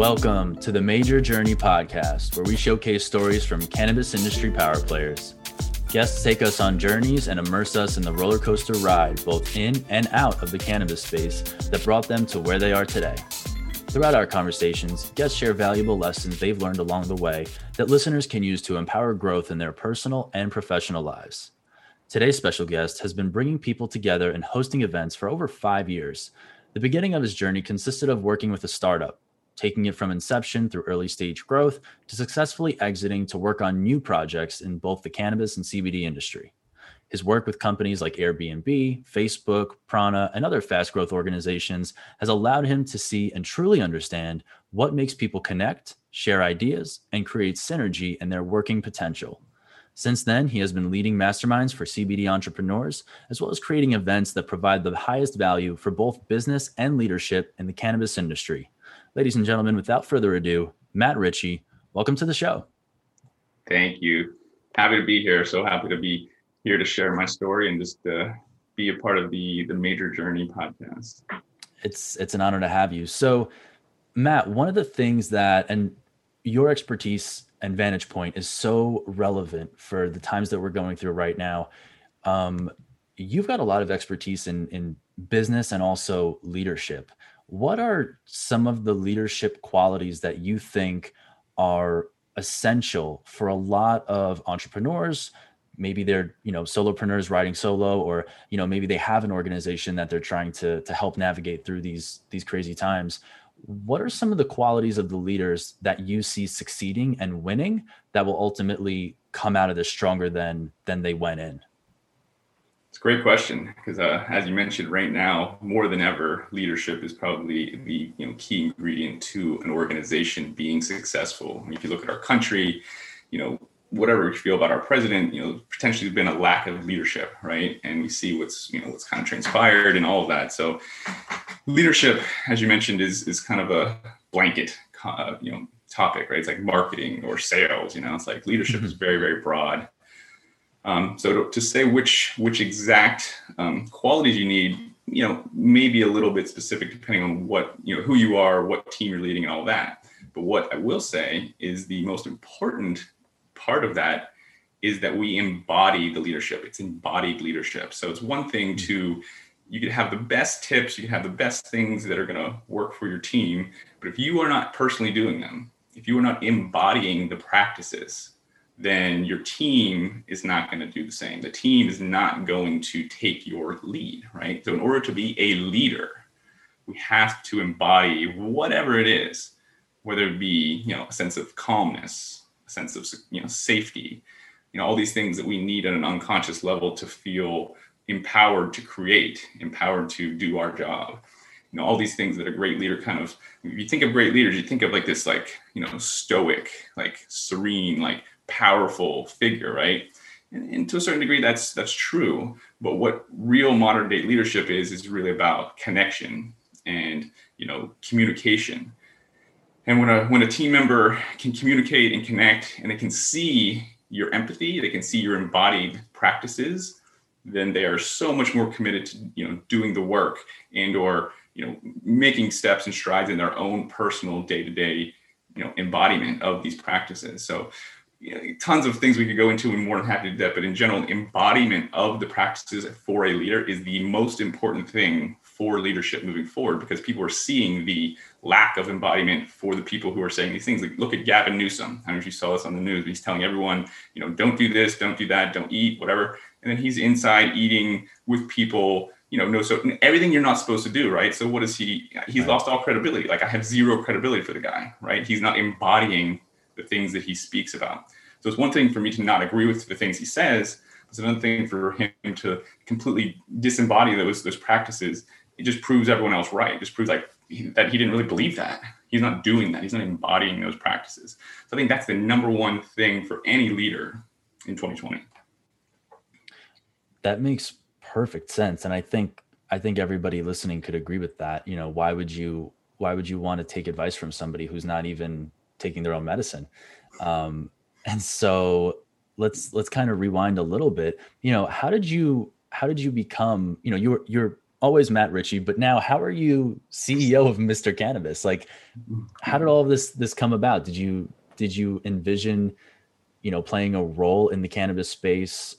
Welcome to the Mejer Journey podcast, where we showcase stories from cannabis industry power players. Guests take us on journeys and immerse us in the roller coaster ride, both in and out of the cannabis space that brought them to where they are today. Throughout our conversations, guests share valuable lessons they've learned along the way that listeners can use to empower growth in their personal and professional lives. Today's special guest has been bringing people together and hosting events for over five years. The beginning of his journey consisted of working with a startup, taking it from inception through early stage growth to successfully exiting to work on new projects in both the cannabis and CBD industry. His work with companies like Airbnb, Facebook, Prana, and other fast growth organizations has allowed him to see and truly understand what makes people connect, share ideas, and create synergy in their working potential. Since then, he has been leading masterminds for CBD entrepreneurs, as well as creating events that provide the highest value for both business and leadership in the cannabis industry. Ladies and gentlemen, without further ado, Matt Ritchey, welcome to the show. Thank you. Happy to be here. So happy to be here to share my story and just uh, be a part of the the Mejer Journey podcast. It's it's an honor to have you. So, Matt, one of the things that and your expertise and vantage point is so relevant for the times that we're going through right now. Um, you've got a lot of expertise in in business and also leadership. What are some of the leadership qualities that you think are essential for a lot of entrepreneurs? Maybe they're, you know, solopreneurs riding solo, or you know, maybe they have an organization that they're trying to to help navigate through these these crazy times. What are some of the qualities of the leaders that you see succeeding and winning that will ultimately come out of this stronger than than they went in? It's a great question because, uh, as you mentioned, right now more than ever, leadership is probably the you know key ingredient to an organization being successful. If you look at our country, you know whatever we feel about our president, you know potentially been a lack of leadership, right? And we see what's you know what's kind of transpired and all of that. So leadership, as you mentioned, is is kind of a blanket, uh, you know topic, right? It's like marketing or sales. You know, it's like leadership mm-hmm. is very very broad um, so to, to, say which which exact um, qualities you need, you know, maybe a little bit specific depending on what you know who you are, what team you're leading, and all that. But what I will say is the most important part of that is that we embody the leadership. It's embodied leadership. So it's one thing to you could have the best tips, you can have the best things that are going to work for your team, but if you are not personally doing them, if you are not embodying the practices, then your team is not going to do the same. The team is not going to take your lead, right? So, in order to be a leader, we have to embody whatever it is, whether it be you know a sense of calmness, a sense of you know safety, you know all these things that we need at an unconscious level to feel empowered to create, empowered to do our job. You know all these things that a great leader kind of. You think of great leaders, you think of like this like you know stoic, like serene, like powerful figure, right? And, and, to a certain degree, that's that's true. But what real modern day leadership is is really about connection and you know communication. And when a when a team member can communicate and connect, and they can see your empathy, they can see your embodied practices, then they are so much more committed to you know doing the work and or you know making steps and strides in their own personal day to day you know embodiment of these practices. So you know, tons of things we could go into and more than happy to do that. But in general, embodiment of the practices for a leader is the most important thing for leadership moving forward because people are seeing the lack of embodiment for the people who are saying these things. Like look at Gavin Newsom. I don't know if you saw this on the news, but he's telling everyone, you know, don't do this, don't do that, don't eat, whatever. And then he's inside eating with people, you know, no so everything you're not supposed to do, right? So what is he? He's right. lost all credibility. Like I have zero credibility for the guy, right? He's not embodying the things that he speaks about. So it's one thing for me to not agree with the things he says. It's another thing for him to completely disembody those those practices. It just proves everyone else right. It just proves like that he didn't really believe that. He's not doing that. He's not embodying those practices. So I think that's the number one thing for any leader in 2020. That makes perfect sense, and I think I think everybody listening could agree with that. You know, why would you why would you want to take advice from somebody who's not even taking their own medicine. Um, and so let's let's kind of rewind a little bit. You know, how did you how did you become? You know, you're you're always Matt Ritchey, but now how are you CEO of Mr. Cannabis? Like, how did all of this this come about? Did you did you envision, you know, playing a role in the cannabis space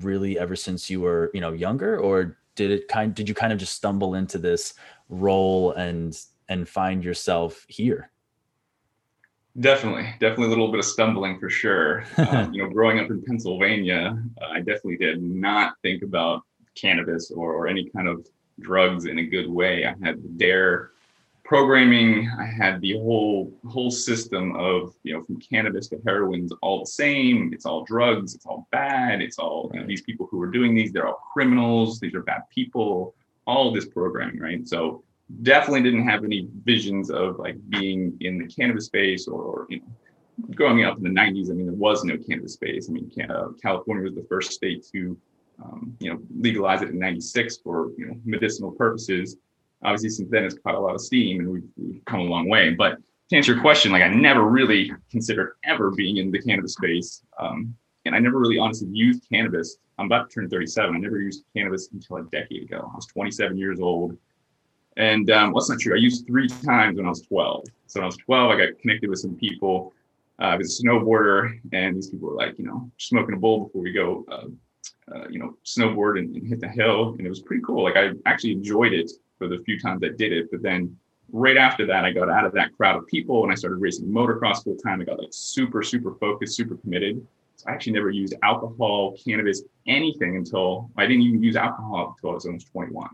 really ever since you were you know younger, or did it kind did you kind of just stumble into this role and and find yourself here? Definitely, definitely a little bit of stumbling for sure. Um, you know, growing up in Pennsylvania, uh, I definitely did not think about cannabis or, or any kind of drugs in a good way. I had the DARE programming. I had the whole whole system of you know from cannabis to heroin's all the same. It's all drugs. It's all bad. It's all you know, these people who are doing these. They're all criminals. These are bad people. All this programming, right? So definitely didn't have any visions of like being in the cannabis space or, or you know growing up in the 90s i mean there was no cannabis space. I mean uh, california was the first state to um, you know legalize it in 96 for you know medicinal purposes. Obviously since then it's caught a lot of steam and we've, we've come a long way. But to answer your question like i never really considered ever being in the cannabis space. Um, and i never really honestly used cannabis. I'm about to turn 37 i never used cannabis until a decade ago. I was 27 years old and um, well, that's not true. I used three times when I was 12. So when I was 12, I got connected with some people. Uh, I was a snowboarder, and these people were like, you know, smoking a bowl before we go, uh, uh, you know, snowboard and, and, hit the hill. And it was pretty cool. Like I actually enjoyed it for the few times I did it. But then right after that, I got out of that crowd of people and I started racing motocross full time. I got like super, super focused, super committed. So I actually never used alcohol, cannabis, anything until I didn't even use alcohol until I was almost 21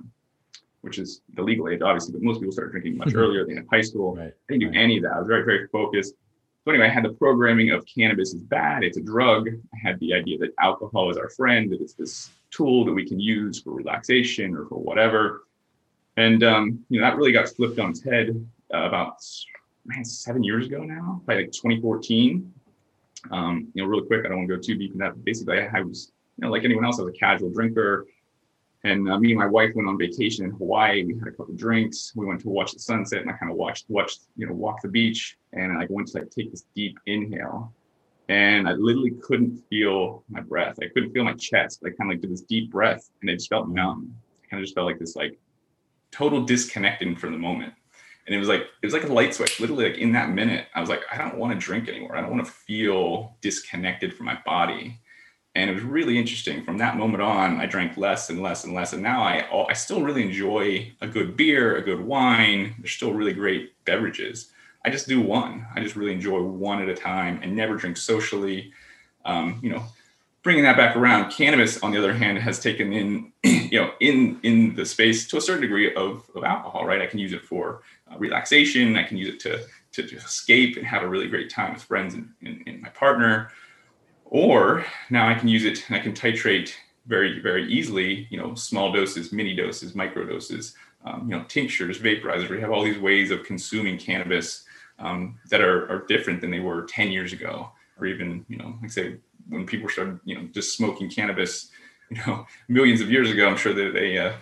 which is the legal age, obviously, but most people start drinking much mm-hmm. earlier. than had high school. Right. I didn't do any of that. I was very, very focused. So anyway, I had the programming of cannabis is bad. It's a drug. I had the idea that alcohol is our friend, that it's this tool that we can use for relaxation or for whatever. And um, you know that really got flipped on its head uh, about man seven years ago now, by like 2014. Um, you know, really quick. I don't want to go too deep in that. Basically, I, I was you know like anyone else, I was a casual drinker. And uh, me and my wife went on vacation in Hawaii. We had a couple drinks. We went to watch the sunset, and I kind of watched, watched, you know, walk the beach. And I went to like take this deep inhale, and I literally couldn't feel my breath. I couldn't feel my chest. I kind of like did this deep breath, and it just felt numb. I kind of just felt like this like total disconnecting from the moment. And it was like it was like a light switch. Literally, like in that minute, I was like, I don't want to drink anymore. I don't want to feel disconnected from my body and it was really interesting. From that moment on i drank less and less and less and now i i still really enjoy a good beer a good wine. They're still really great beverages. I just do one. I just really enjoy one at a time and never drink socially. Um, you know bringing that back around cannabis on the other hand has taken in you know in in the space to a certain degree of, of alcohol right? I can use it for uh, relaxation. I can use it to, to, to escape and have a really great time with friends and, and, and my partner or now I can use it and I can titrate very, very easily, you know, small doses, mini doses, micro doses, um, you know, tinctures, vaporizers. We have all these ways of consuming cannabis um, that are, are different than they were 10 years ago, or even, you know, like say, when people started, you know, just smoking cannabis, you know, millions of years ago, I'm sure that they, uh,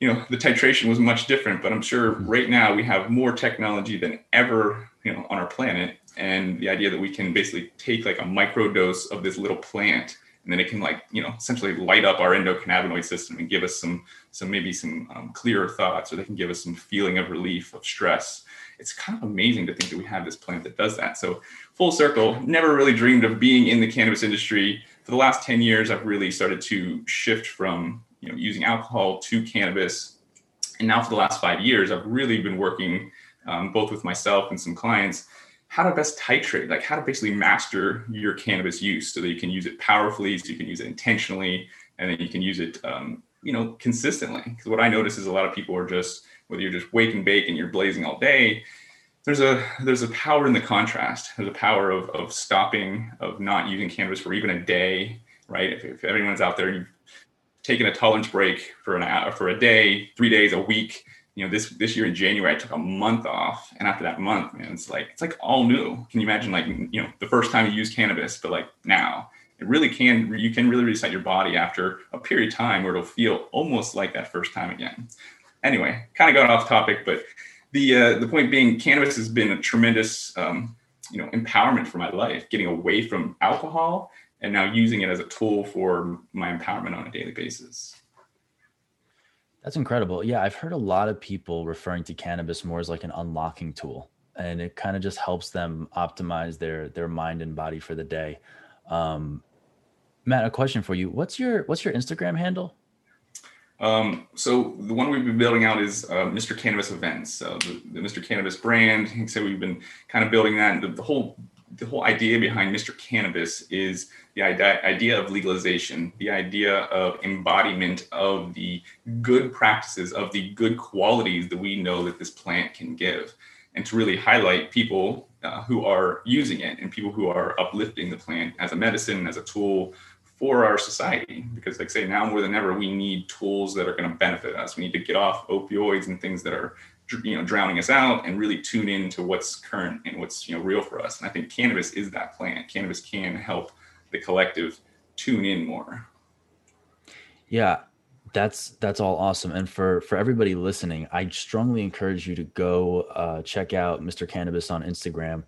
you know, the titration was much different, but I'm sure mm-hmm. right now we have more technology than ever, you know, on our planet and the idea that we can basically take like a micro dose of this little plant and then it can like you know essentially light up our endocannabinoid system and give us some some maybe some um, clearer thoughts or they can give us some feeling of relief of stress. It's kind of amazing to think that we have this plant that does that. So full circle never really dreamed of being in the cannabis industry. For the last 10 years i've really started to shift from you know using alcohol to cannabis. And now for the last five years i've really been working um, both with myself and some clients how to best titrate, like how to basically master your cannabis use so that you can use it powerfully, so you can use it intentionally, and then you can use it, um, you know, consistently. Because what I notice is a lot of people are just whether you're just wake and bake and you're blazing all day. There's a there's a power in the contrast. There's a power of of stopping, of not using cannabis for even a day, right? If, if everyone's out there, and you've taken a tolerance break for an hour, for a day, three days, a week you know, this this year in January, I took a month off, and after that month, man, it's like it's like all new. Can you imagine, like you know, the first time you use cannabis, but like now, it really can. You can really reset your body after a period of time where it'll feel almost like that first time again. Anyway, kind of got off topic, but the uh, the point being, cannabis has been a tremendous um, you know empowerment for my life, getting away from alcohol and now using it as a tool for my empowerment on a daily basis That's incredible. Yeah, I've heard a lot of people referring to cannabis more as like an unlocking tool, and it kind of just helps them optimize their their mind and body for the day. Um, Matt, a question for you. What's your what's your Instagram handle? Um, so the one we've been building out is uh, Mr. Cannabis Events, uh, the, the, Mr. Cannabis brand. So we've been kind of building that. The, the, whole the whole idea behind Mr. Cannabis is the idea of legalization, the idea of embodiment of the good practices, of the good qualities that we know that this plant can give, and to really highlight people uh, who are using it and people who are uplifting the plant as a medicine, as a tool for our society because like I say now more than ever we need tools that are going to benefit us we need to get off opioids and things that are you know drowning us out and really tune in to what's current and what's you know real for us and i think cannabis is that plant cannabis can help the collective tune in more yeah that's that's all awesome and for for everybody listening i strongly encourage you to go uh, check out mr cannabis on instagram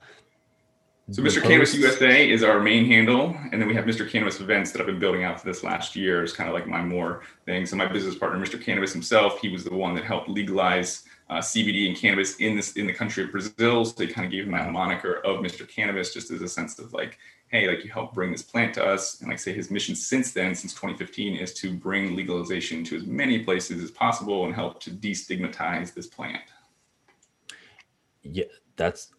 so Mr. Cannabis USA is our main handle, and then we have Mr. Cannabis Events that I've been building out for this last year. Is kind of like my more thing. So my business partner, Mr. Cannabis himself, he was the one that helped legalize uh, CBD and cannabis in this in the country of Brazil. So they kind of gave him that moniker of Mr. Cannabis, just as a sense of like, hey, like you helped bring this plant to us. And like say his mission since then, since 2015, is to bring legalization to as many places as possible and help to destigmatize this plant. Yeah, that's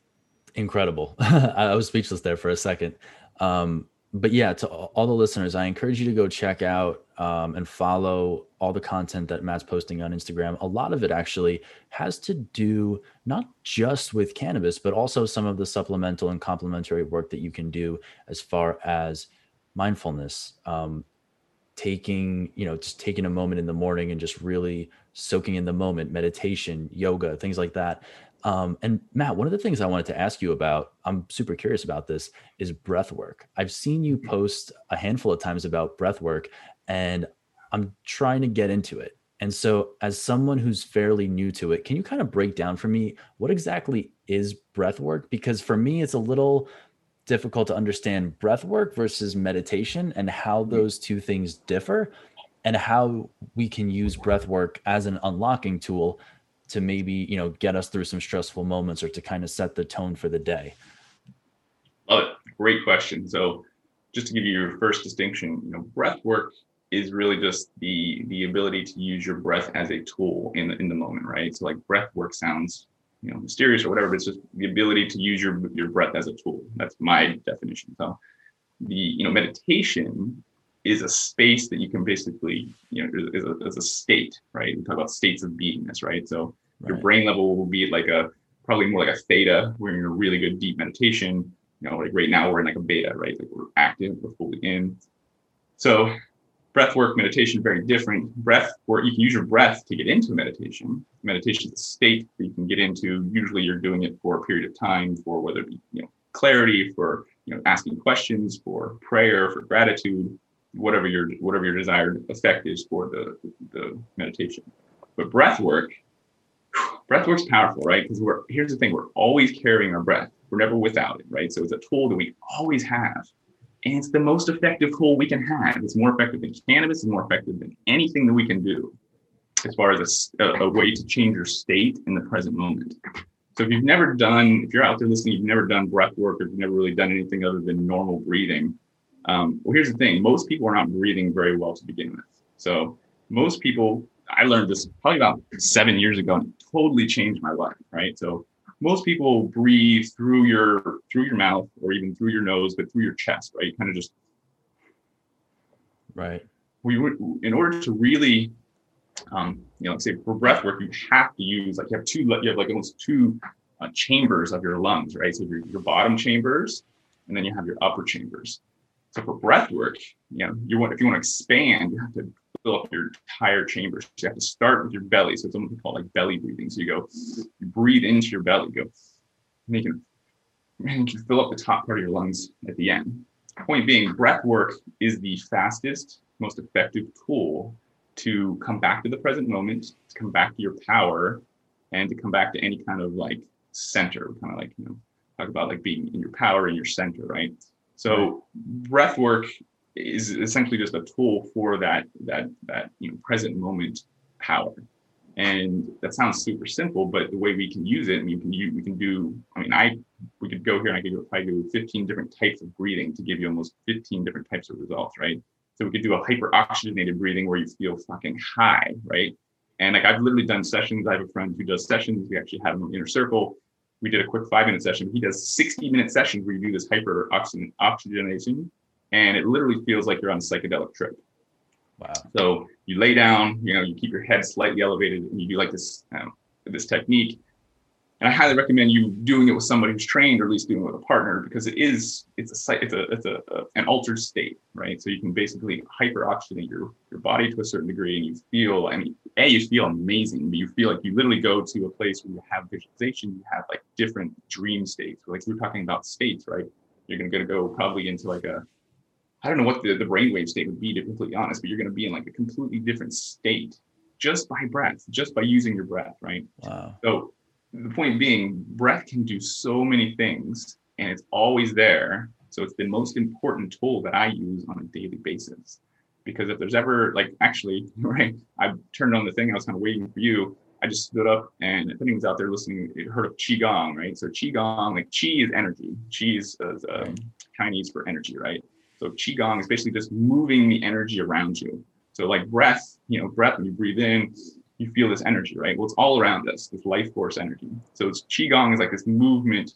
incredible. I was speechless there for a second. Um, but yeah, to all the listeners, I encourage you to go check out um, and follow all the content that Matt's posting on Instagram. A lot of it actually has to do not just with cannabis, but also some of the supplemental and complementary work that you can do as far as mindfulness, um, taking, you know, just taking a moment in the morning and just really soaking in the moment, meditation, yoga, things like that. Um, and Matt, one of the things I wanted to ask you about, I'm super curious about this, is breath work. I've seen you mm-hmm. post a handful of times about breath work, and I'm trying to get into it. And so, as someone who's fairly new to it, can you kind of break down for me what exactly is breath work? Because for me, it's a little difficult to understand breath work versus meditation and how mm-hmm. those two things differ and how we can use breath work as an unlocking tool to maybe you know get us through some stressful moments or to kind of set the tone for the day? Love it. Great question. So just to give you your first distinction you know breath work is really just the the ability to use your breath as a tool in in the moment right? So like breath work sounds you know mysterious or whatever but it's just the ability to use your your breath as a tool. That's my definition. So the you know meditation is a space that you can basically, you know, is a, is a state, right? We talk about states of beingness, right? So right. your brain level will be like a probably more like a theta, where you're in a really good deep meditation. You know, like right now we're in like a beta, right? Like we're active, we're fully in. So breath work, meditation, very different. Breath work, you can use your breath to get into meditation. Meditation is a state that you can get into. Usually you're doing it for a period of time for whether it be, you know, clarity, for you know, asking questions, for prayer, for gratitude whatever your whatever your desired effect is for the the meditation. But breath work, breath work's powerful, right? Because we're here's the thing: we're always carrying our breath. We're never without it, right? So it's a tool that we always have, and it's the most effective tool we can have. It's more effective than cannabis. It's more effective than anything that we can do, as far as a, a way to change your state in the present moment. So if you've never done, if you're out there listening, you've never done breath work, or you've never really done anything other than normal breathing um, well, here's the thing: most people are not breathing very well to begin with. So most people, I learned this probably about seven years ago, and it totally changed my life. Right. So most people breathe through your through your mouth or even through your nose, but through your chest. Right. You kind of just. Right. We would, in order to really, um, you know, say for breath work, you have to use like you have two, you have like almost two uh, chambers of your lungs, right? So your, your bottom chambers, and then you have your upper chambers. So for breath work, you know, you want if you want to expand, you have to fill up your entire chamber. So you have to start with your belly. So it's something called like belly breathing. So you go, you breathe into your belly, you go, and you can, and you can fill up the top part of your lungs at the end. Point being, breath work is the fastest, most effective tool to come back to the present moment, to come back to your power, and to come back to any kind of like center, kind of like, you know, talk about like being in your power in your center, right? So breath work is essentially just a tool for that that that you know present moment power. And that sounds super simple, but the way we can use it, and you can you we can do. I mean, I we could go here and I could do probably do 15 different types of breathing to give you almost 15 different types of results, right? So we could do a hyperoxygenated breathing where you feel fucking high, right? And like I've literally done sessions. I have a friend who does sessions. We actually have in inner circle. We did a quick five minute session. He does 60 minute sessions where you do this hyper oxygenation, and it literally feels like you're on a psychedelic trip. Wow. So you lay down, you know, you keep your head slightly elevated, and you do like this um, this technique. And I highly recommend you doing it with somebody who's trained, or at least doing it with a partner, because it is it's a it's a it's a, a an altered state, right? So you can basically hyperoxygenate your your body to a certain degree, and you feel. I mean, a you feel amazing, but you feel like you literally go to a place where you have visualization, you have like different dream states. Like we're talking about states, right? You're gonna, gonna go probably into like a I don't know what the, the brainwave state would be to be completely honest, but you're going to be in like a completely different state just by breath, just by using your breath, right? Wow. So the point being, breath can do so many things and it's always there. So it's the most important tool that I use on a daily basis. Because if there's ever like actually, right, I turned on the thing, I was kind of waiting for you. I just stood up and if anyone's out there listening, heard of Qigong, right? So Qigong, like Qi is energy. Qi is, um, Chinese for energy, right? So qigong is basically just moving the energy around you. So like breath, you know, breath when you breathe in, you feel this energy, right? Well, it's all around us, this life force energy. So it's qigong is like this movement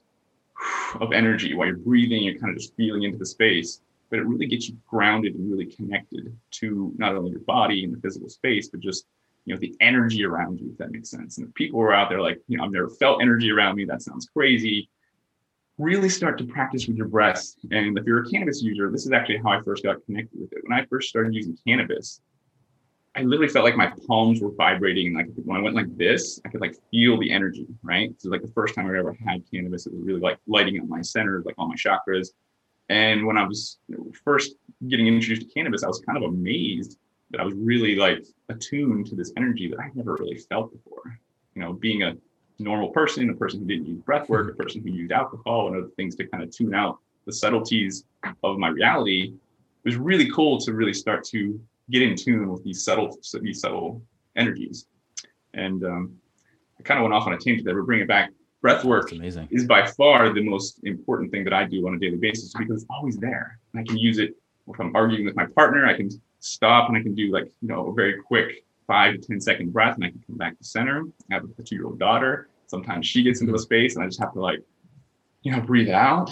of energy while you're breathing, you're kind of just feeling into the space, but it really gets you grounded and really connected to not only your body and the physical space, but just you know the energy around you, if that makes sense. And if people are out there like, you know, I've never felt energy around me, that sounds crazy really start to practice with your breath. And if you're a cannabis user, this is actually how I first got connected with it. When I first started using cannabis, I literally felt like my palms were vibrating. Like when I went like this, I could like feel the energy, right? So like the first time I ever had cannabis, it was really like lighting up my centers, like all my chakras. And when I was first getting introduced to cannabis, I was kind of amazed that I was really like attuned to this energy that I never really felt before. You know, being a normal person, a person who didn't use breath work, a person who used alcohol and other things to kind of tune out the subtleties of my reality, it was really cool to really start to get in tune with these subtle these subtle energies. And um, I kind of went off on a tangent there, but bring it back. Breath work is by far the most important thing that I do on a daily basis because it's always there. And I can use it if I'm arguing with my partner. I can stop and I can do like you know a very quick five to ten second breath and I can come back to center. I have a two year old daughter. Sometimes she gets into a space and I just have to like, you know, breathe out.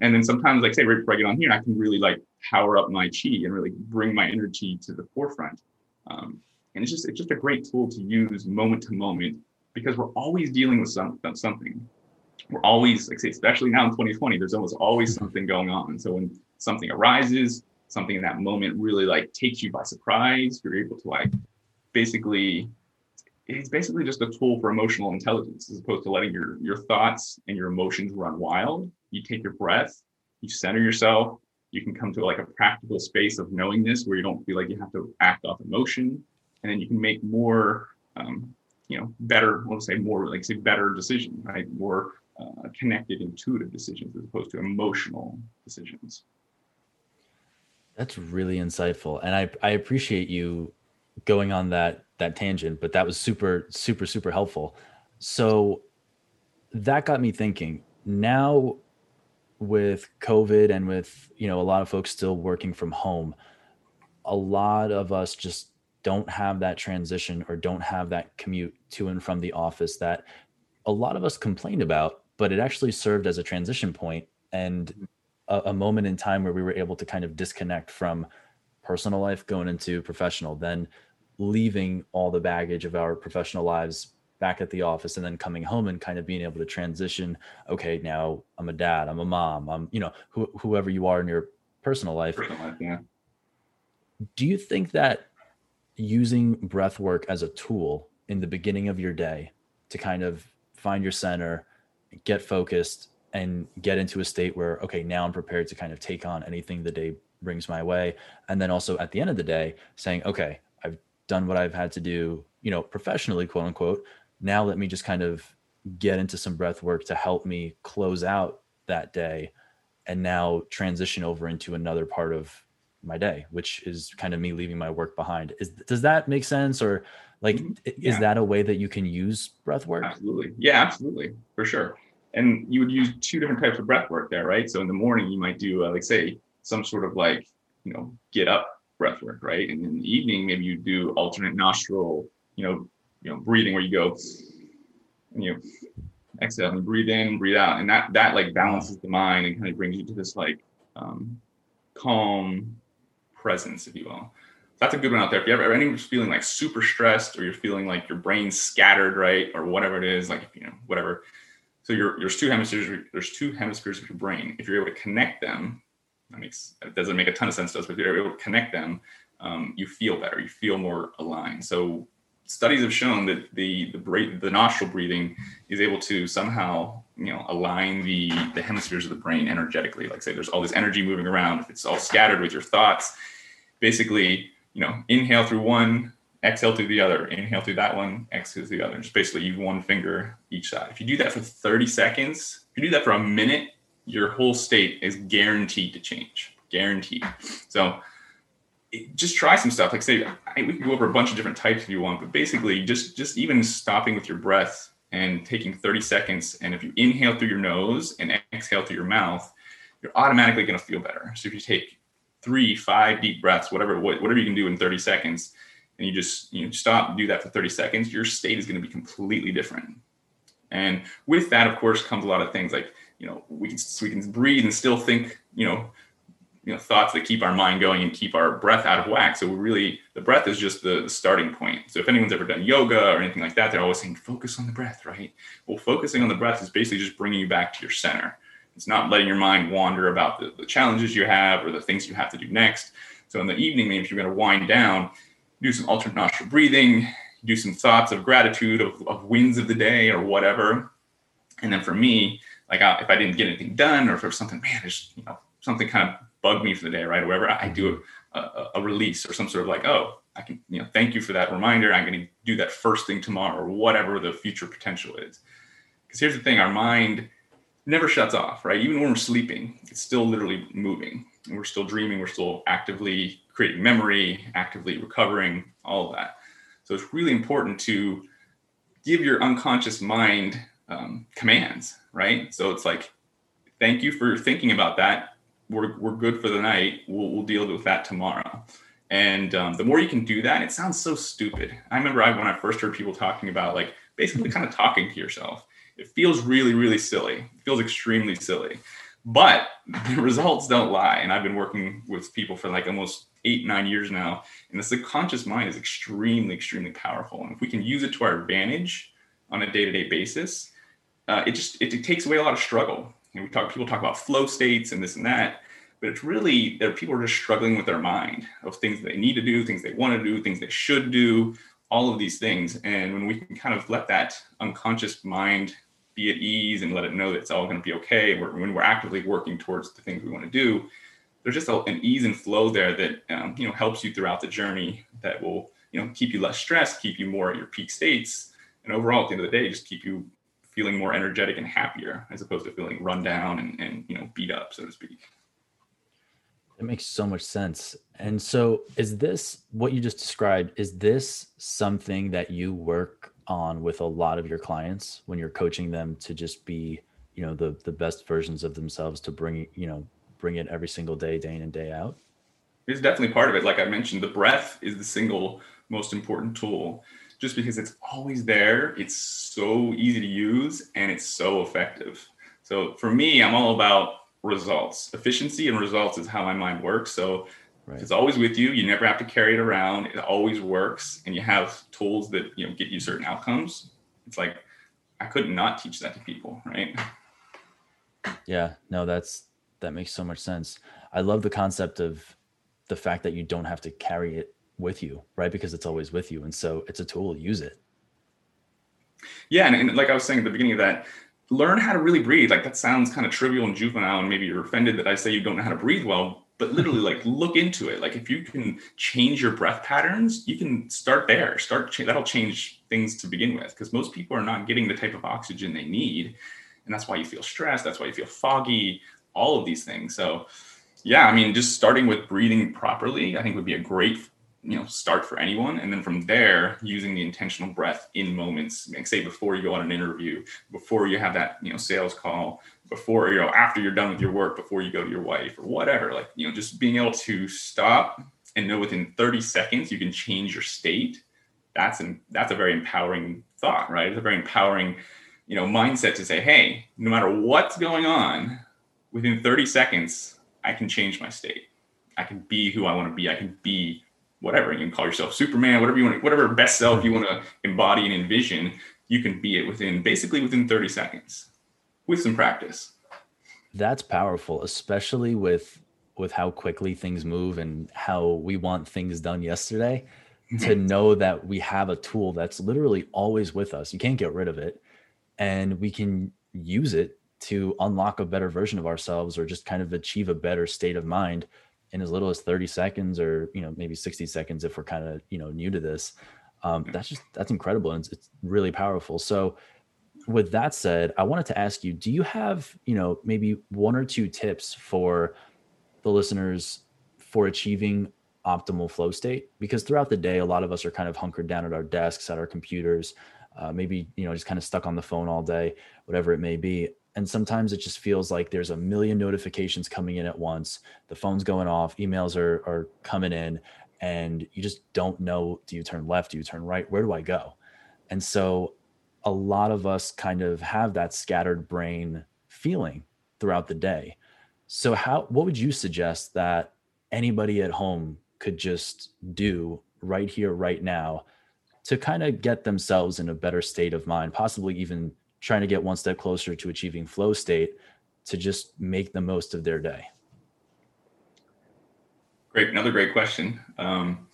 And then sometimes, like say, right before I get on here, I can really like power up my chi and really bring my energy to the forefront. Um, and it's just it's just a great tool to use moment to moment because we're always dealing with some, something. We're always like say, especially now in 2020, there's almost always something going on. So when something arises, something in that moment really like takes you by surprise, you're able to like basically it's basically just a tool for emotional intelligence as opposed to letting your your thoughts and your emotions run wild you take your breath you center yourself you can come to like a practical space of knowingness where you don't feel like you have to act off emotion and then you can make more um, you know better let's say more like say better decision, right more uh, connected intuitive decisions as opposed to emotional decisions that's really insightful and i i appreciate you going on that that tangent, but that was super super super helpful. So that got me thinking. Now with COVID and with, you know, a lot of folks still working from home, a lot of us just don't have that transition or don't have that commute to and from the office that a lot of us complained about, but it actually served as a transition point and mm-hmm. a, a moment in time where we were able to kind of disconnect from personal life going into professional. Then leaving all the baggage of our professional lives back at the office and then coming home and kind of being able to transition okay now i'm a dad i'm a mom i'm you know wh- whoever you are in your personal life, personal life yeah. do you think that using breath work as a tool in the beginning of your day to kind of find your center get focused and get into a state where okay now i'm prepared to kind of take on anything the day brings my way and then also at the end of the day saying okay I've done what I've had to do, you know, professionally, quote unquote. Now let me just kind of get into some breath work to help me close out that day and now transition over into another part of my day, which is kind of me leaving my work behind. Is does that make sense or like mm-hmm. yeah. is that a way that you can use breath work? Absolutely. Yeah, absolutely. For sure. And you would use two different types of breath work there, right? So in the morning you might do uh, like say some sort of like, you know, get up breath work, right? And in the evening maybe you do alternate nostril, you know, you know, breathing where you go and you exhale and breathe in, breathe out. And that that like balances the mind and kind of brings you to this like um calm presence, if you will. That's a good one out there. If you ever anyone's feeling like super stressed or you're feeling like your brain's scattered, right, or whatever it is, like you know, whatever. So your there's two hemispheres. There's two hemispheres of your brain. If you're able to connect them, that makes it doesn't make a ton of sense to us, but if you're able to connect them, um, you feel better. You feel more aligned. So studies have shown that the the, the nostril breathing is able to somehow you know align the the hemispheres of the brain energetically. Like say there's all this energy moving around if it's all scattered with your thoughts basically you know inhale through one exhale through the other inhale through that one exhale through the other just basically use one finger each side. If you do that for 30 seconds if you do that for a minute your whole state is guaranteed to change guaranteed. So just try some stuff like say I, we can go over a bunch of different types if you want but basically just just even stopping with your breath and taking 30 seconds. And if you inhale through your nose and exhale through your mouth, you're automatically going to feel better. So if you take three, five deep breaths, whatever whatever you can do in 30 seconds, and you just you know stop, do that for 30 seconds, your state is going to be completely different. And with that, of course, comes a lot of things like you know we can we can breathe and still think you know you know thoughts that keep our mind going and keep our breath out of whack. So really the breath is just the, the, starting point. So if anyone's ever done yoga or anything like that they're always saying focus on the breath right? Well focusing on the breath is basically just bringing you back to your center. It's not letting your mind wander about the, the challenges you have or the things you have to do next. So in the evening maybe if you're going to wind down do some alternate nostril breathing do some thoughts of gratitude of, of wins of the day or whatever. And then for me like I, if i didn't get anything done or if something man there's you know something kind of bug me for the day, right? Or whatever, I do a, a, release or some sort of like, oh, I can, you know, thank you for that reminder. I'm going to do that first thing tomorrow or whatever the future potential is. Because here's the thing our mind never shuts off, right? Even when we're sleeping, it's still literally moving. And we're still dreaming, we're still actively creating memory, actively recovering, all of that. So it's really important to give your unconscious mind um, commands, right? So it's like, thank you for thinking about that we're, we're good for the night. We'll, we'll deal with that tomorrow. And um, the more you can do that, it sounds so stupid. I remember I, when I first heard people talking about like basically kind of talking to yourself, it feels really, really silly. It feels extremely silly. But the results don't lie. And I've been working with people for like almost eight, nine years now. And the subconscious mind is extremely, extremely powerful. And if we can use it to our advantage on a day to day basis, uh, it just it, it takes away a lot of struggle And we talk people talk about flow states and this and that, but it's really that people are just struggling with their mind of things they need to do, things they want to do, things they should do, all of these things. And when we can kind of let that unconscious mind be at ease and let it know that it's all going to be okay, when we're actively working towards the things we want to do, there's just an ease and flow there that um, you know helps you throughout the journey that will you know keep you less stressed, keep you more at your peak states, and overall at the end of the day, just keep you feeling more energetic and happier as opposed to feeling run down and, and you know beat up so to speak it makes so much sense and so is this what you just described is this something that you work on with a lot of your clients when you're coaching them to just be you know the the best versions of themselves to bring you know bring it every single day day in and day out it's definitely part of it like i mentioned the breath is the single most important tool just because it's always there. It's so easy to use and it's so effective. So for me, I'm all about results. Efficiency and results is how my mind works. So right. it's always with you. You never have to carry it around. It always works. And you have tools that you know get you certain outcomes. It's like I could not teach that to people, right? Yeah, no, that's that makes so much sense. I love the concept of the fact that you don't have to carry it with you, right? Because it's always with you. And so it's a tool, use it. Yeah. And, and like I was saying at the beginning of that, learn how to really breathe. Like that sounds kind of trivial and juvenile, and maybe you're offended that I say you don't know how to breathe well, but literally like look into it. Like if you can change your breath patterns, you can start there. Start that'll change things to begin with because most people are not getting the type of oxygen they need. And that's why you feel stressed. That's why you feel foggy, all of these things. So Yeah, I mean, just starting with breathing properly, I think would be a great you know start for anyone. And then from there using the intentional breath in moments like say before you go on an interview before you have that you know sales call before you know after you're done with your work before you go to your wife or whatever like you know just being able to stop and know within 30 seconds you can change your state that's an that's a very empowering thought right? It's a very empowering you know mindset to say hey no matter what's going on within 30 seconds i can change my state. I can be who i want to be. I can be whatever you can call yourself superman whatever you want whatever best self you want to embody and envision you can be it within basically within 30 seconds with some practice. That's powerful especially with with how quickly things move and how we want things done yesterday to mm-hmm. know that we have a tool that's literally always with us. You can't get rid of it and we can use it to unlock a better version of ourselves or just kind of achieve a better state of mind in as little as 30 seconds or you know maybe 60 seconds if we're kind of you know new to this. Um, that's just that's incredible and it's, it's really powerful. So with that said i wanted to ask you do you have you know maybe one or two tips for the listeners for achieving optimal flow state? Because throughout the day a lot of us are kind of hunkered down at our desks at our computers uh, maybe you know just kind of stuck on the phone all day whatever it may be and sometimes it just feels like there's a million notifications coming in at once. The phone's going off emails are, are coming in and you just don't know do you turn left do you turn right? Where do i go? And so a lot of us kind of have that scattered brain feeling throughout the day. So how what would you suggest that anybody at home could just do right here right now to kind of get themselves in a better state of mind possibly even trying to get one step closer to achieving flow state to just make the most of their day? Great, another great question. Um,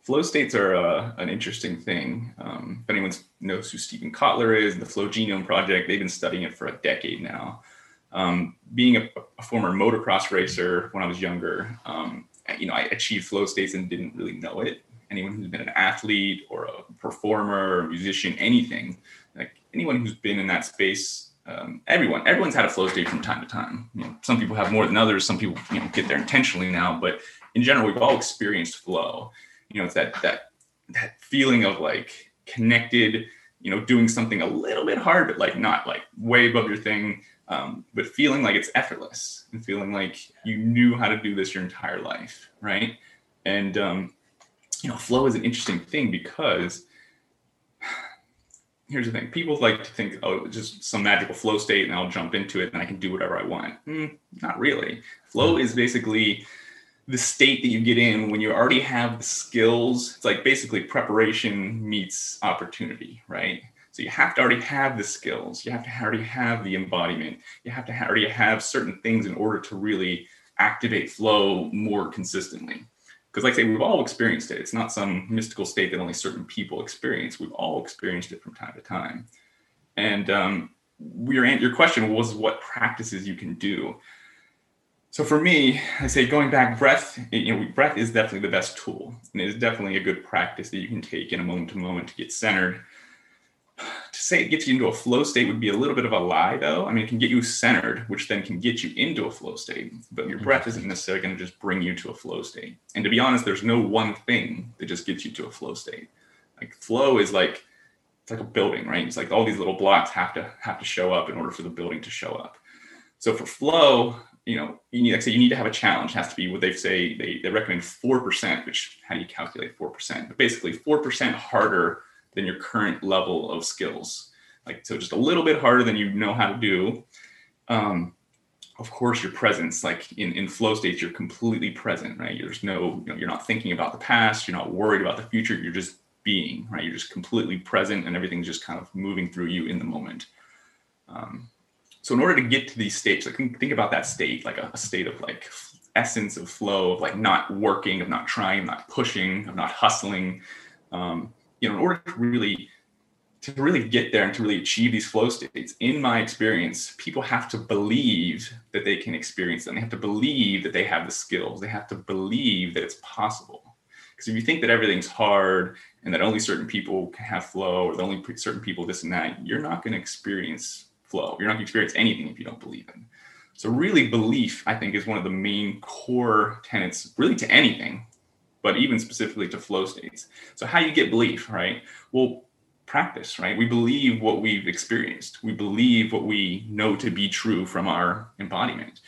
flow states are uh, an interesting thing. Um, if anyone knows who Steven Kotler is, the Flow Genome Project, they've been studying it for a decade now. Um, being a, a, former motocross racer when I was younger, um, you know, I achieved flow states and didn't really know it. Anyone who's been an athlete or a performer, or musician, anything, like anyone who's been in that space um, everyone everyone's had a flow state from time to time. You know, some people have more than others. Some people you know get there intentionally now. But in general we've all experienced flow. You know it's that that that feeling of like connected you know doing something a little bit hard but like not like way above your thing um, but feeling like it's effortless and feeling like you knew how to do this your entire life right? And um, you know flow is an interesting thing because here's the thing. People like to think oh just some magical flow state and i'll jump into it and i can do whatever i want. Mm, not really. Flow is basically the state that you get in when you already have the skills. It's like basically preparation meets opportunity right? So you have to already have the skills. You have to already have the embodiment. You have to already have certain things in order to really activate flow more consistently because like I say, we've all experienced it. It's not some mystical state that only certain people experience. We've all experienced it from time to time. And um, your your question was what practices you can do. So for me, I say going back, breath. You know, breath is definitely the best tool, and it is definitely a good practice that you can take in a moment to moment to get centered say it gets you into a flow state would be a little bit of a lie, though. I mean, it can get you centered, which then can get you into a flow state, but your breath isn't mm-hmm. necessarily going to just bring you to a flow state. And to be honest, there's no one thing that just gets you to a flow state. Like flow is like it's like a building, right? It's like all these little blocks have to have to show up in order for the building to show up. So for flow, you know, you need like say you need to have a challenge. It has to be what they say they, they recommend four percent, which how do you calculate four percent? But basically four percent harder than your current level of skills. Like so, just a little bit harder than you know how to do. Um, of course, your presence, like in, in flow states, you're completely present, right? There's no, you know, you're not thinking about the past, you're not worried about the future, you're just being, right? You're just completely present and everything's just kind of moving through you in the moment. Um, so in order to get to these states, like think about that state, like a, a state of like essence of flow, of like not working, of not trying, not pushing, of not hustling. Um, you know, in order to really to really get there and to really achieve these flow states, in my experience, people have to believe that they can experience them. They have to believe that they have the skills. They have to believe that it's possible. Because if you think that everything's hard and that only certain people can have flow or that only certain people this and that, you're not going to experience flow. You're not going to experience anything if you don't believe in. So, really, belief, I think, is one of the main core tenets, really, to anything, but even specifically to flow states. So, how you get belief, right? Well, practice, right? We believe what we've experienced, we believe what we know to be true from our embodiment.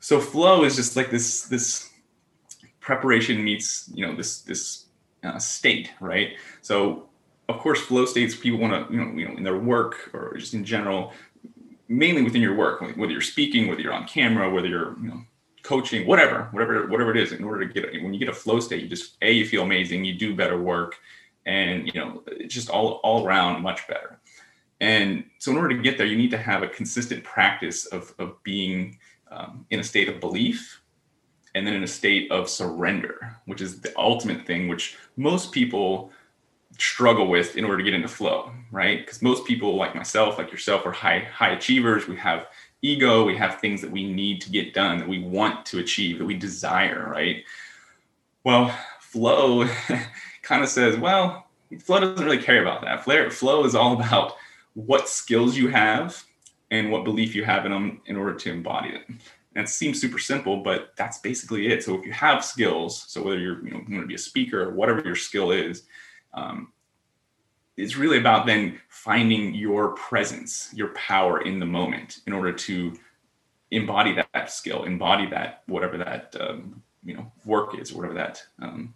So, flow is just like this, this preparation meets, you know, this, this uh, state, right? So, of course, flow states people want to, you know, you know, in their work or just in general, mainly within your work, whether you're speaking, whether you're on camera, whether you're, you know, coaching, whatever, whatever, whatever it is. In order to get, when you get a flow state, you just a you feel amazing, you do better work, and you know, it's just all all around much better. And so, in order to get there, you need to have a consistent practice of of being um, in a state of belief and then in a state of surrender, which is the ultimate thing, which most people struggle with in order to get into flow, right? Because most people, like myself, like yourself, are high high achievers. We have ego. We have things that we need to get done, that we want to achieve, that we desire, right? Well, flow kind of says, well, flow doesn't really care about that. Flow is all about what skills you have and what belief you have in them in order to embody it seems super simple, but that's basically it. So if you have skills, so whether you're you know going to be a speaker or whatever your skill is, um, it's really about then finding your presence, your power in the moment in order to embody that, that skill, embody that whatever that um, you know work is, whatever that um,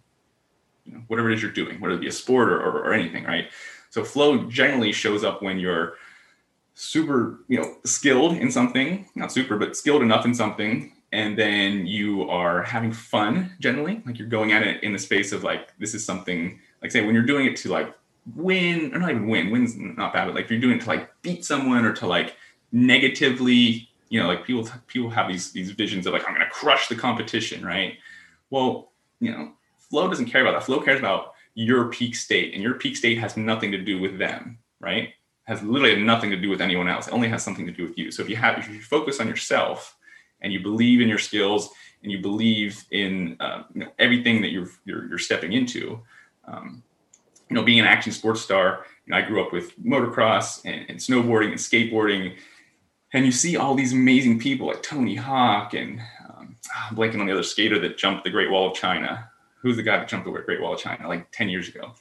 you know whatever it is you're doing, whether it be a sport or, or, or anything, right? So flow generally shows up when you're super, you know, skilled in something, not super, but skilled enough in something. And then you are having fun generally, like you're going at it in the space of like, this is something, like say, when you're doing it to like win, or not even win, win's not bad, but like if you're doing it to like beat someone or to like negatively, you know, like people, people have these, these visions of like, I'm going to crush the competition, right? Well, you know, flow doesn't care about that. Flow cares about your peak state, and your peak state has nothing to do with them, right? has literally nothing to do with anyone else. It only has something to do with you. So if you have, if you focus on yourself and you believe in your skills and you believe in uh, you know, everything that you're, you're, you're stepping into, um, you know, being an action sports star, you know, I grew up with motocross and, and snowboarding and skateboarding, and you see all these amazing people like Tony Hawk and um, I'm blanking on the other skater that jumped the Great Wall of China. Who's the guy that jumped the Great Wall of China like 10 years ago?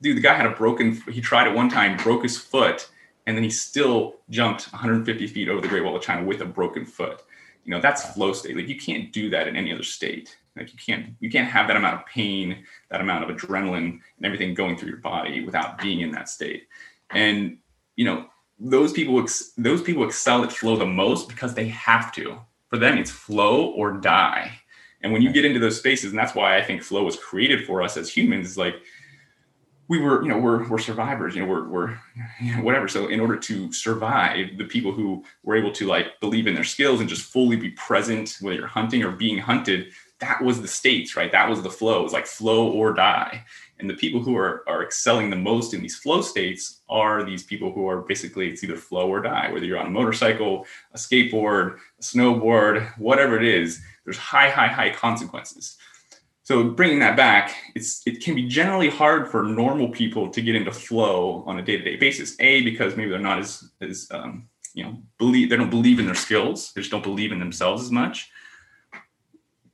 dude, the guy had a broken. He tried it one time, broke his foot, and then he still jumped 150 feet over the Great Wall of China with a broken foot. You know, that's flow state. Like you can't do that in any other state. Like you can't you can't have that amount of pain, that amount of adrenaline, and everything going through your body without being in that state. And you know, those people those people excel at flow the most because they have to. For them, it's flow or die. And when you get into those spaces, and that's why I think flow was created for us as humans, is like we were, you know, we're, we're survivors, you know, we're, we're, you know, whatever. So in order to survive, the people who were able to like believe in their skills and just fully be present, whether you're hunting or being hunted, that was the states, right? That was the flow. It's like flow or die. And the people who are, are excelling the most in these flow states are these people who are basically, it's either flow or die, whether you're on a motorcycle, a skateboard, a snowboard, whatever it is, there's high, high, high consequences. So bringing that back, it's it can be generally hard for normal people to get into flow on a day-to-day basis. A because maybe they're not as as um, you know believe they don't believe in their skills. They just don't believe in themselves as much.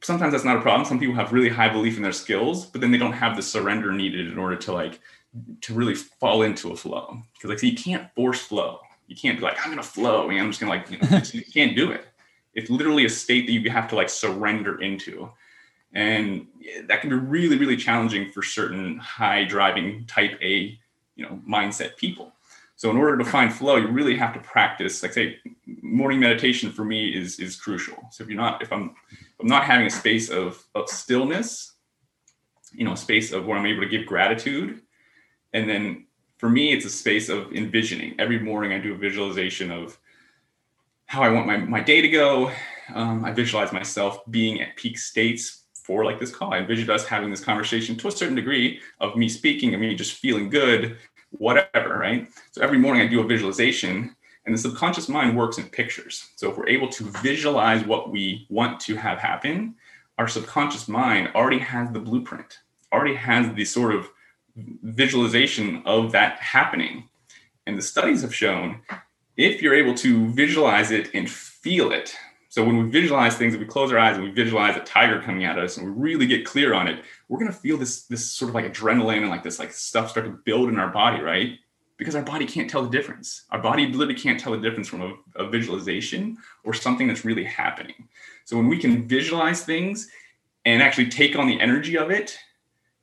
Sometimes that's not a problem. Some people have really high belief in their skills, but then they don't have the surrender needed in order to like to really fall into a flow. Because like you can't force flow. You can't be like I'm gonna flow. and I'm just gonna like you, know, you can't do it. It's literally a state that you have to like surrender into and that can be really really challenging for certain high driving type a you know mindset people. So in order to find flow you really have to practice like say morning meditation for me is is crucial. So if you're not if i'm if i'm not having a space of of stillness you know a space of where i'm able to give gratitude and then for me it's a space of envisioning. Every morning i do a visualization of how i want my, my day to go. Um, i visualize myself being at peak states for like this call. I envisioned us having this conversation to a certain degree of me speaking and me just feeling good, whatever, right? So every morning I do a visualization and the subconscious mind works in pictures. So if we're able to visualize what we want to have happen, our subconscious mind already has the blueprint, already has the sort of visualization of that happening. And the studies have shown if you're able to visualize it and feel it, So when we visualize things, if we close our eyes and we visualize a tiger coming at us and we really get clear on it, we're gonna feel this this sort of like adrenaline and like this like stuff start to build in our body, right? Because our body can't tell the difference. Our body literally can't tell the difference from a, a visualization or something that's really happening. So when we can visualize things and actually take on the energy of it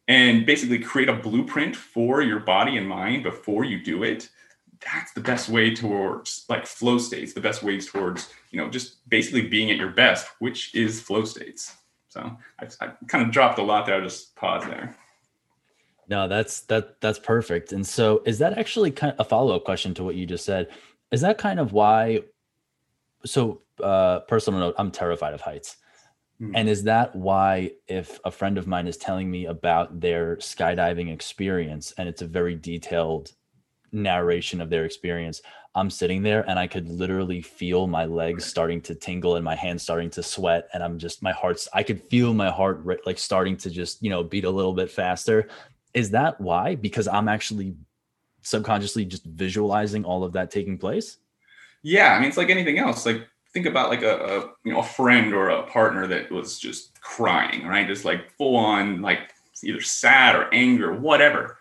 and basically create a blueprint for your body and mind before you do it, that's the best way towards like flow states, the best ways towards, you know, just basically being at your best, which is flow states. So I, I kind of dropped a lot there. I'll just pause there. No, that's that that's perfect. And so is that actually kind of a follow-up question to what you just said? Is that kind of why so uh personal note, I'm terrified of heights. Hmm. And is that why if a friend of mine is telling me about their skydiving experience and it's a very detailed narration of their experience, I'm sitting there and I could literally feel my legs starting to tingle and my hands starting to sweat. And I'm just, my heart's, I could feel my heart like starting to just, you know, beat a little bit faster. Is that why? Because I'm actually subconsciously just visualizing all of that taking place? Yeah. I mean, it's like anything else. Like, think about like a, a you know a friend or a partner that was just crying right just like full on like either sad or anger whatever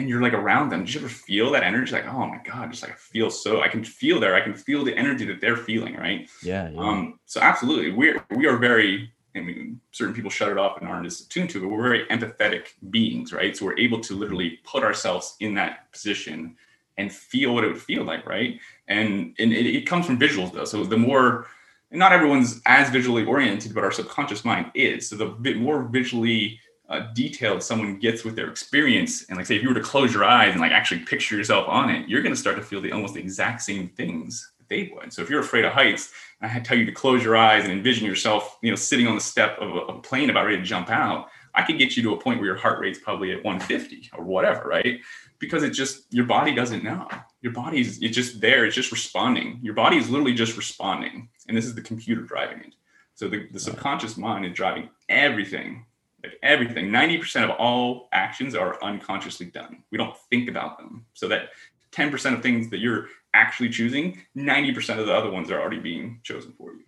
and you're like around them. Did you ever feel that energy? Like, oh my God, just like I feel so I can feel there. I can feel the energy that they're feeling, right? Yeah. yeah. Um, so absolutely. We're we are very I mean, certain people shut it off and aren't as attuned to it, but we're very empathetic beings, right? So we're able to literally put ourselves in that position and feel what it would feel like, right? And and it, it comes from visuals though. So the more not everyone's as visually oriented, but our subconscious mind is. So the bit more visually uh, detailed someone gets with their experience and like say if you were to close your eyes and like actually picture yourself on it you're going to start to feel the almost the exact same things that they would. So if you're afraid of heights and i tell you to close your eyes and envision yourself you know sitting on the step of a, a plane about ready to jump out i could get you to a point where your heart rate's probably at 150 or whatever right? Because it just your body doesn't know. Your body's it's just there it's just responding. Your body is literally just responding and this is the computer driving it. So the, the subconscious mind is driving everything like everything 90% of all actions are unconsciously done. We don't think about them. So that 10% of things that you're actually choosing 90% of the other ones are already being chosen for you.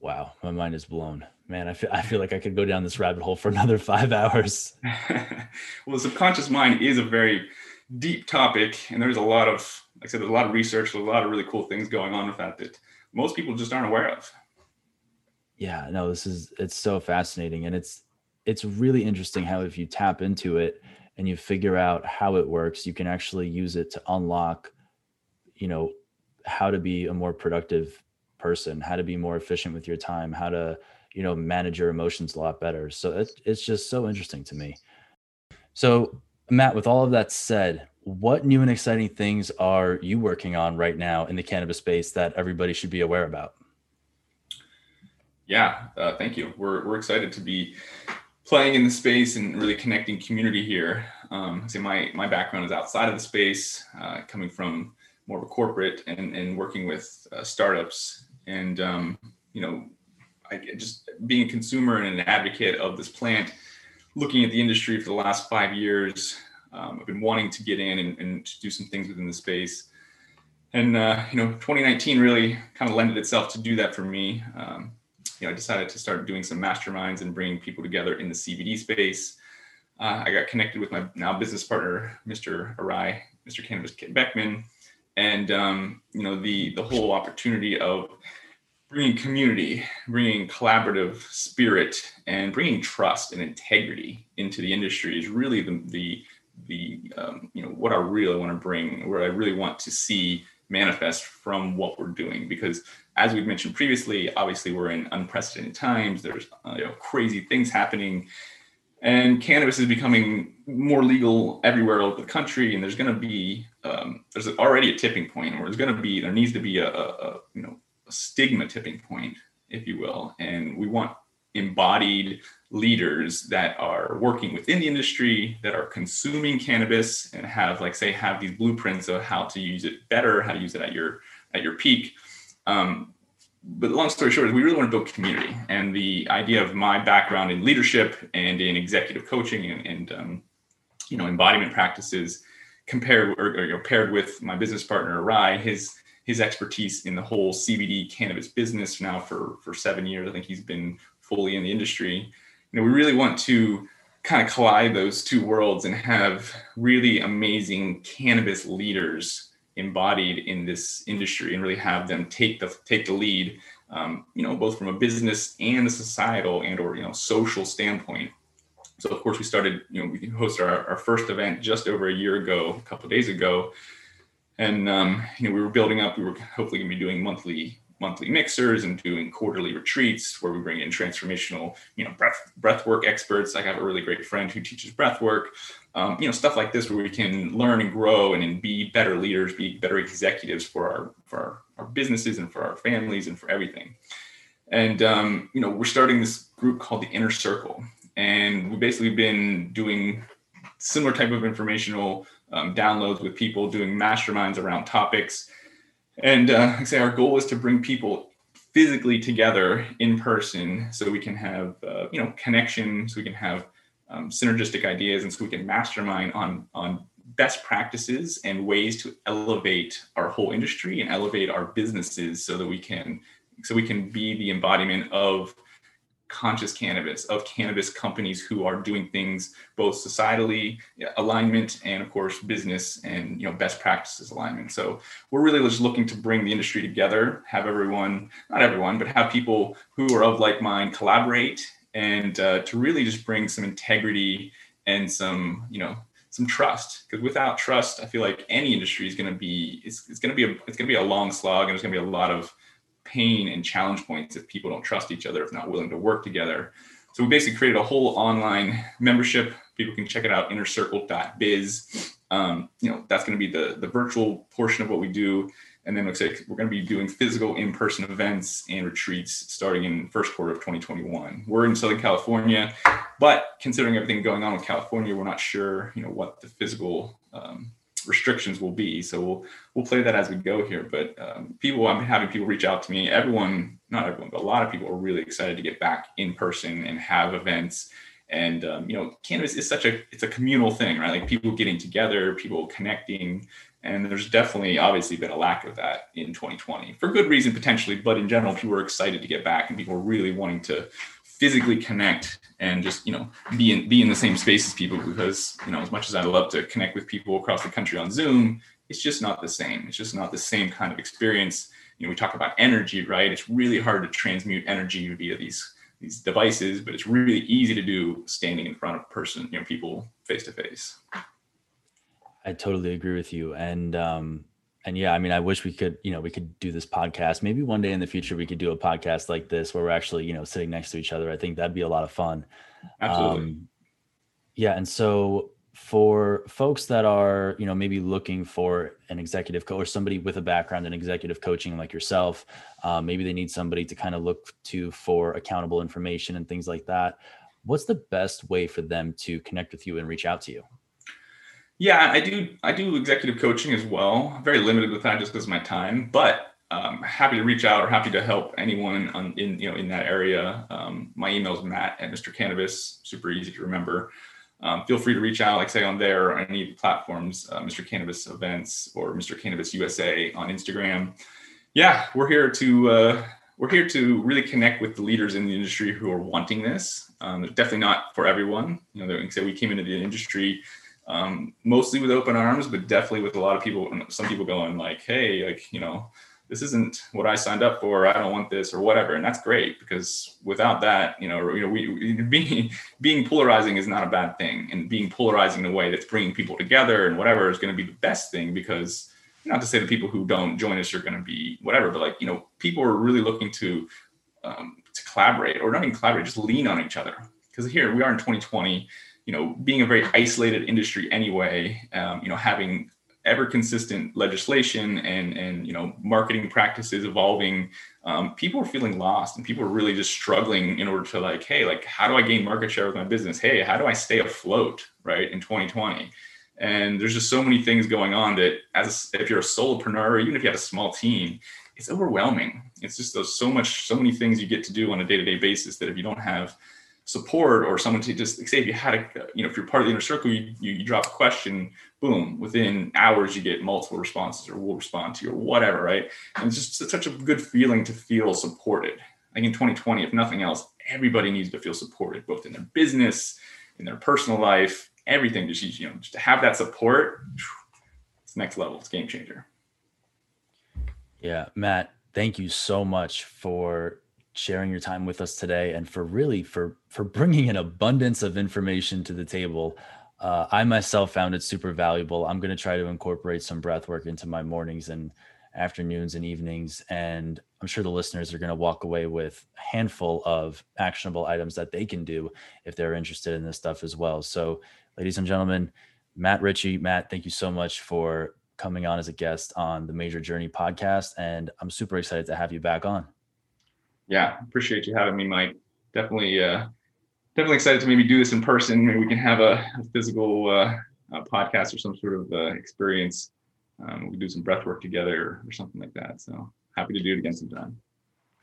Wow my mind is blown. Man i feel, I feel like i could go down this rabbit hole for another five hours. Well the subconscious mind is a very deep topic and there's a lot of like i said there's a lot of research there's a lot of really cool things going on with that that most people just aren't aware of yeah no this is it's so fascinating and it's it's really interesting how if you tap into it and you figure out how it works you can actually use it to unlock you know how to be a more productive person how to be more efficient with your time how to you know manage your emotions a lot better. So it's, it's just so interesting to me. So matt with all of that said what new and exciting things are you working on right now in the cannabis space that everybody should be aware about yeah, uh, thank you. We're, we're excited to be playing in the space and really connecting community here. Um, my, my background is outside of the space, uh, coming from more of a corporate and, and working with uh, startups. And, um, you know, I just being a consumer and an advocate of this plant, looking at the industry for the last five years, um, I've been wanting to get in and, and do some things within the space. And, uh, you know, 2019 really kind of lended itself to do that for me. Um, you know, I decided to start doing some masterminds and bringing people together in the CBD space. Uh, I got connected with my now business partner, Mr. Arai, Mr. Cannabis Beckman, and um, you know the the whole opportunity of bringing community, bringing collaborative spirit, and bringing trust and integrity into the industry is really the the the um, you know what I really want to bring, where I really want to see manifest from what we're doing because as we've mentioned previously obviously we're in unprecedented times. There's uh, you know, crazy things happening. And cannabis is becoming more legal everywhere over the country. And there's going to be um, there's already a tipping point where there's going to be there needs to be a, a, a you know a stigma tipping point if you will. And we want embodied leaders that are working within the industry that are consuming cannabis and have like say have these blueprints of how to use it better how to use it at your at your peak um, but long story short is we really want to build community and the idea of my background in leadership and in executive coaching and, and um, you know embodiment practices compared or, or you know, paired with my business partner Rai, his his expertise in the whole CBD cannabis business now for for seven years. I think he's been fully in the industry. You know, we really want to kind of collide those two worlds and have really amazing cannabis leaders embodied in this industry and really have them take the take the lead um, you know both from a business and a societal and or you know social standpoint so of course we started you know we hosted our, our first event just over a year ago a couple days ago and um, you know we were building up we were hopefully going to be doing monthly monthly mixers and doing quarterly retreats where we bring in transformational, you know, breath breath work experts. I have a really great friend who teaches breath work. Um, you know, stuff like this where we can learn and grow and, be better leaders, be better executives for our for our, our businesses and for our families and for everything. And um, you know, we're starting this group called the Inner Circle, and we've basically been doing similar type of informational um, downloads with people, doing masterminds around topics and uh, I say our goal is to bring people physically together in person so we can have uh, you know connection, so we can have um, synergistic ideas, and so we can mastermind on on best practices and ways to elevate our whole industry and elevate our businesses so that we can so we can be the embodiment of conscious cannabis of cannabis companies who are doing things both societally alignment and of course business and you know best practices alignment. So we're really just looking to bring the industry together have everyone not everyone but have people who are of like mind collaborate and uh, to really just bring some integrity and some you know some trust because without trust i feel like any industry is going to be it's, it's going to be a it's going to be a long slog and there's going to be a lot of pain and challenge points if people don't trust each other, if not willing to work together. So we basically created a whole online membership. People can check it out, innercircle.biz. Um, you know, that's going to be the, the virtual portion of what we do. And then looks like we're going to be doing physical in-person events and retreats starting in first quarter of 2021. We're in Southern California, but considering everything going on with California, we're not sure, you know, what the physical um, restrictions will be. So we'll we'll play that as we go here. But um, people, I'm having people reach out to me. Everyone, not everyone, but a lot of people are really excited to get back in person and have events. And um, you know, cannabis is such a it's a communal thing, right? Like people getting together, people connecting, and there's definitely obviously been a lack of that in 2020 for good reason potentially. But in general, people are excited to get back, and people are really wanting to physically connect and just you know be in be in the same space as people because you know as much as I'd love to connect with people across the country on Zoom, it's just not the same. It's just not the same kind of experience. You know, we talk about energy, right? It's really hard to transmute energy via these these devices, but it's really easy to do standing in front of person, you know, people face to face. I totally agree with you, and um, and yeah, I mean, I wish we could, you know, we could do this podcast. Maybe one day in the future we could do a podcast like this where we're actually, you know, sitting next to each other. I think that'd be a lot of fun. Absolutely. Um, yeah, and so for folks that are, you know, maybe looking for an executive coach or somebody with a background in executive coaching like yourself, uh, maybe they need somebody to kind of look to for accountable information and things like that. What's the best way for them to connect with you and reach out to you? Yeah, I do. I do executive coaching as well. I'm very limited with that just because of my time, but um, happy to reach out or happy to help anyone on, in you know in that area. Um, my email is Matt at Mr. Cannabis. Super easy to remember. Um, feel free to reach out, like say on there or any platforms, uh, Mr. Cannabis Events or Mr. Cannabis USA on Instagram. Yeah, we're here to uh, we're here to really connect with the leaders in the industry who are wanting this. Um, definitely not for everyone. You know, like say we came into the industry um, mostly with open arms, but definitely with a lot of people, some people going like, Hey, like, you know, this isn't what I signed up for. I don't want this or whatever. And that's great because without that, you know, you know, we, being, being polarizing is not a bad thing and being polarizing in a way that's bringing people together and whatever is going to be the best thing because not to say the people who don't join us are going to be whatever, but like, you know, people are really looking to, um, to collaborate or not even collaborate, just lean on each other. Because here we are in 2020 you know, being a very isolated industry anyway, um, you know, having ever consistent legislation and and you know marketing practices evolving um, people are feeling lost and people are really just struggling in order to like hey like how do i gain market share with my business? Hey how do i stay afloat right in 2020 and there's just so many things going on that as if you're a solopreneur even if you have a small team it's overwhelming. It's just those so much so many things you get to do on a day-to-day basis that if you don't have support or someone to just say if you had a you know if you're part of the inner circle you, you, you drop a question boom within hours you get multiple responses or we'll respond to you or whatever right? And it's just such a good feeling to feel supported. Like in 2020 if nothing else everybody needs to feel supported both in their business in their personal life everything. Just you know just to have that support it's next level. It's game changer. Yeah matt thank you so much for sharing your time with us today and for really for for bringing an abundance of information to the table. Uh, i myself found it super valuable. I'm going to try to incorporate some breath work into my mornings and afternoons and evenings and i'm sure the listeners are going to walk away with a handful of actionable items that they can do if they're interested in this stuff as well. So ladies and gentlemen matt ritchey matt thank you so much for coming on as a guest on the Mejer Journey podcast and i'm super excited to have you back on yeah, appreciate you having me, Mike. Definitely, uh, definitely excited to maybe do this in person. Maybe we can have a, a physical uh, a podcast or some sort of uh, experience. Um, we can do some breath work together or something like that. So happy to do it again sometime.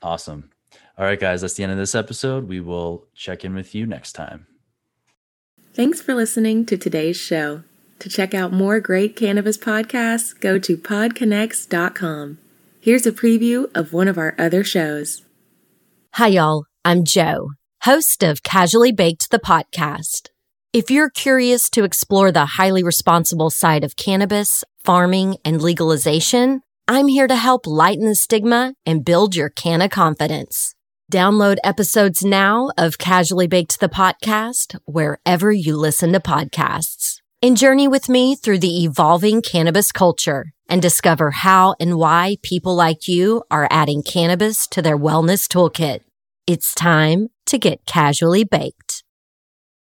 Awesome. All right, guys, that's the end of this episode. We will check in with you next time. Thanks for listening to today's show. To check out more great cannabis podcasts, go to podconnects.com. Here's a preview of one of our other shows. Hi, y'all. I'm Joe, host of Casually Baked the podcast. If you're curious to explore the highly responsible side of cannabis, farming, and legalization, I'm here to help lighten the stigma and build your canna confidence. Download episodes now of Casually Baked the podcast wherever you listen to podcasts. And journey with me through the evolving cannabis culture and discover how and why people like you are adding cannabis to their wellness toolkit. It's time to get casually baked.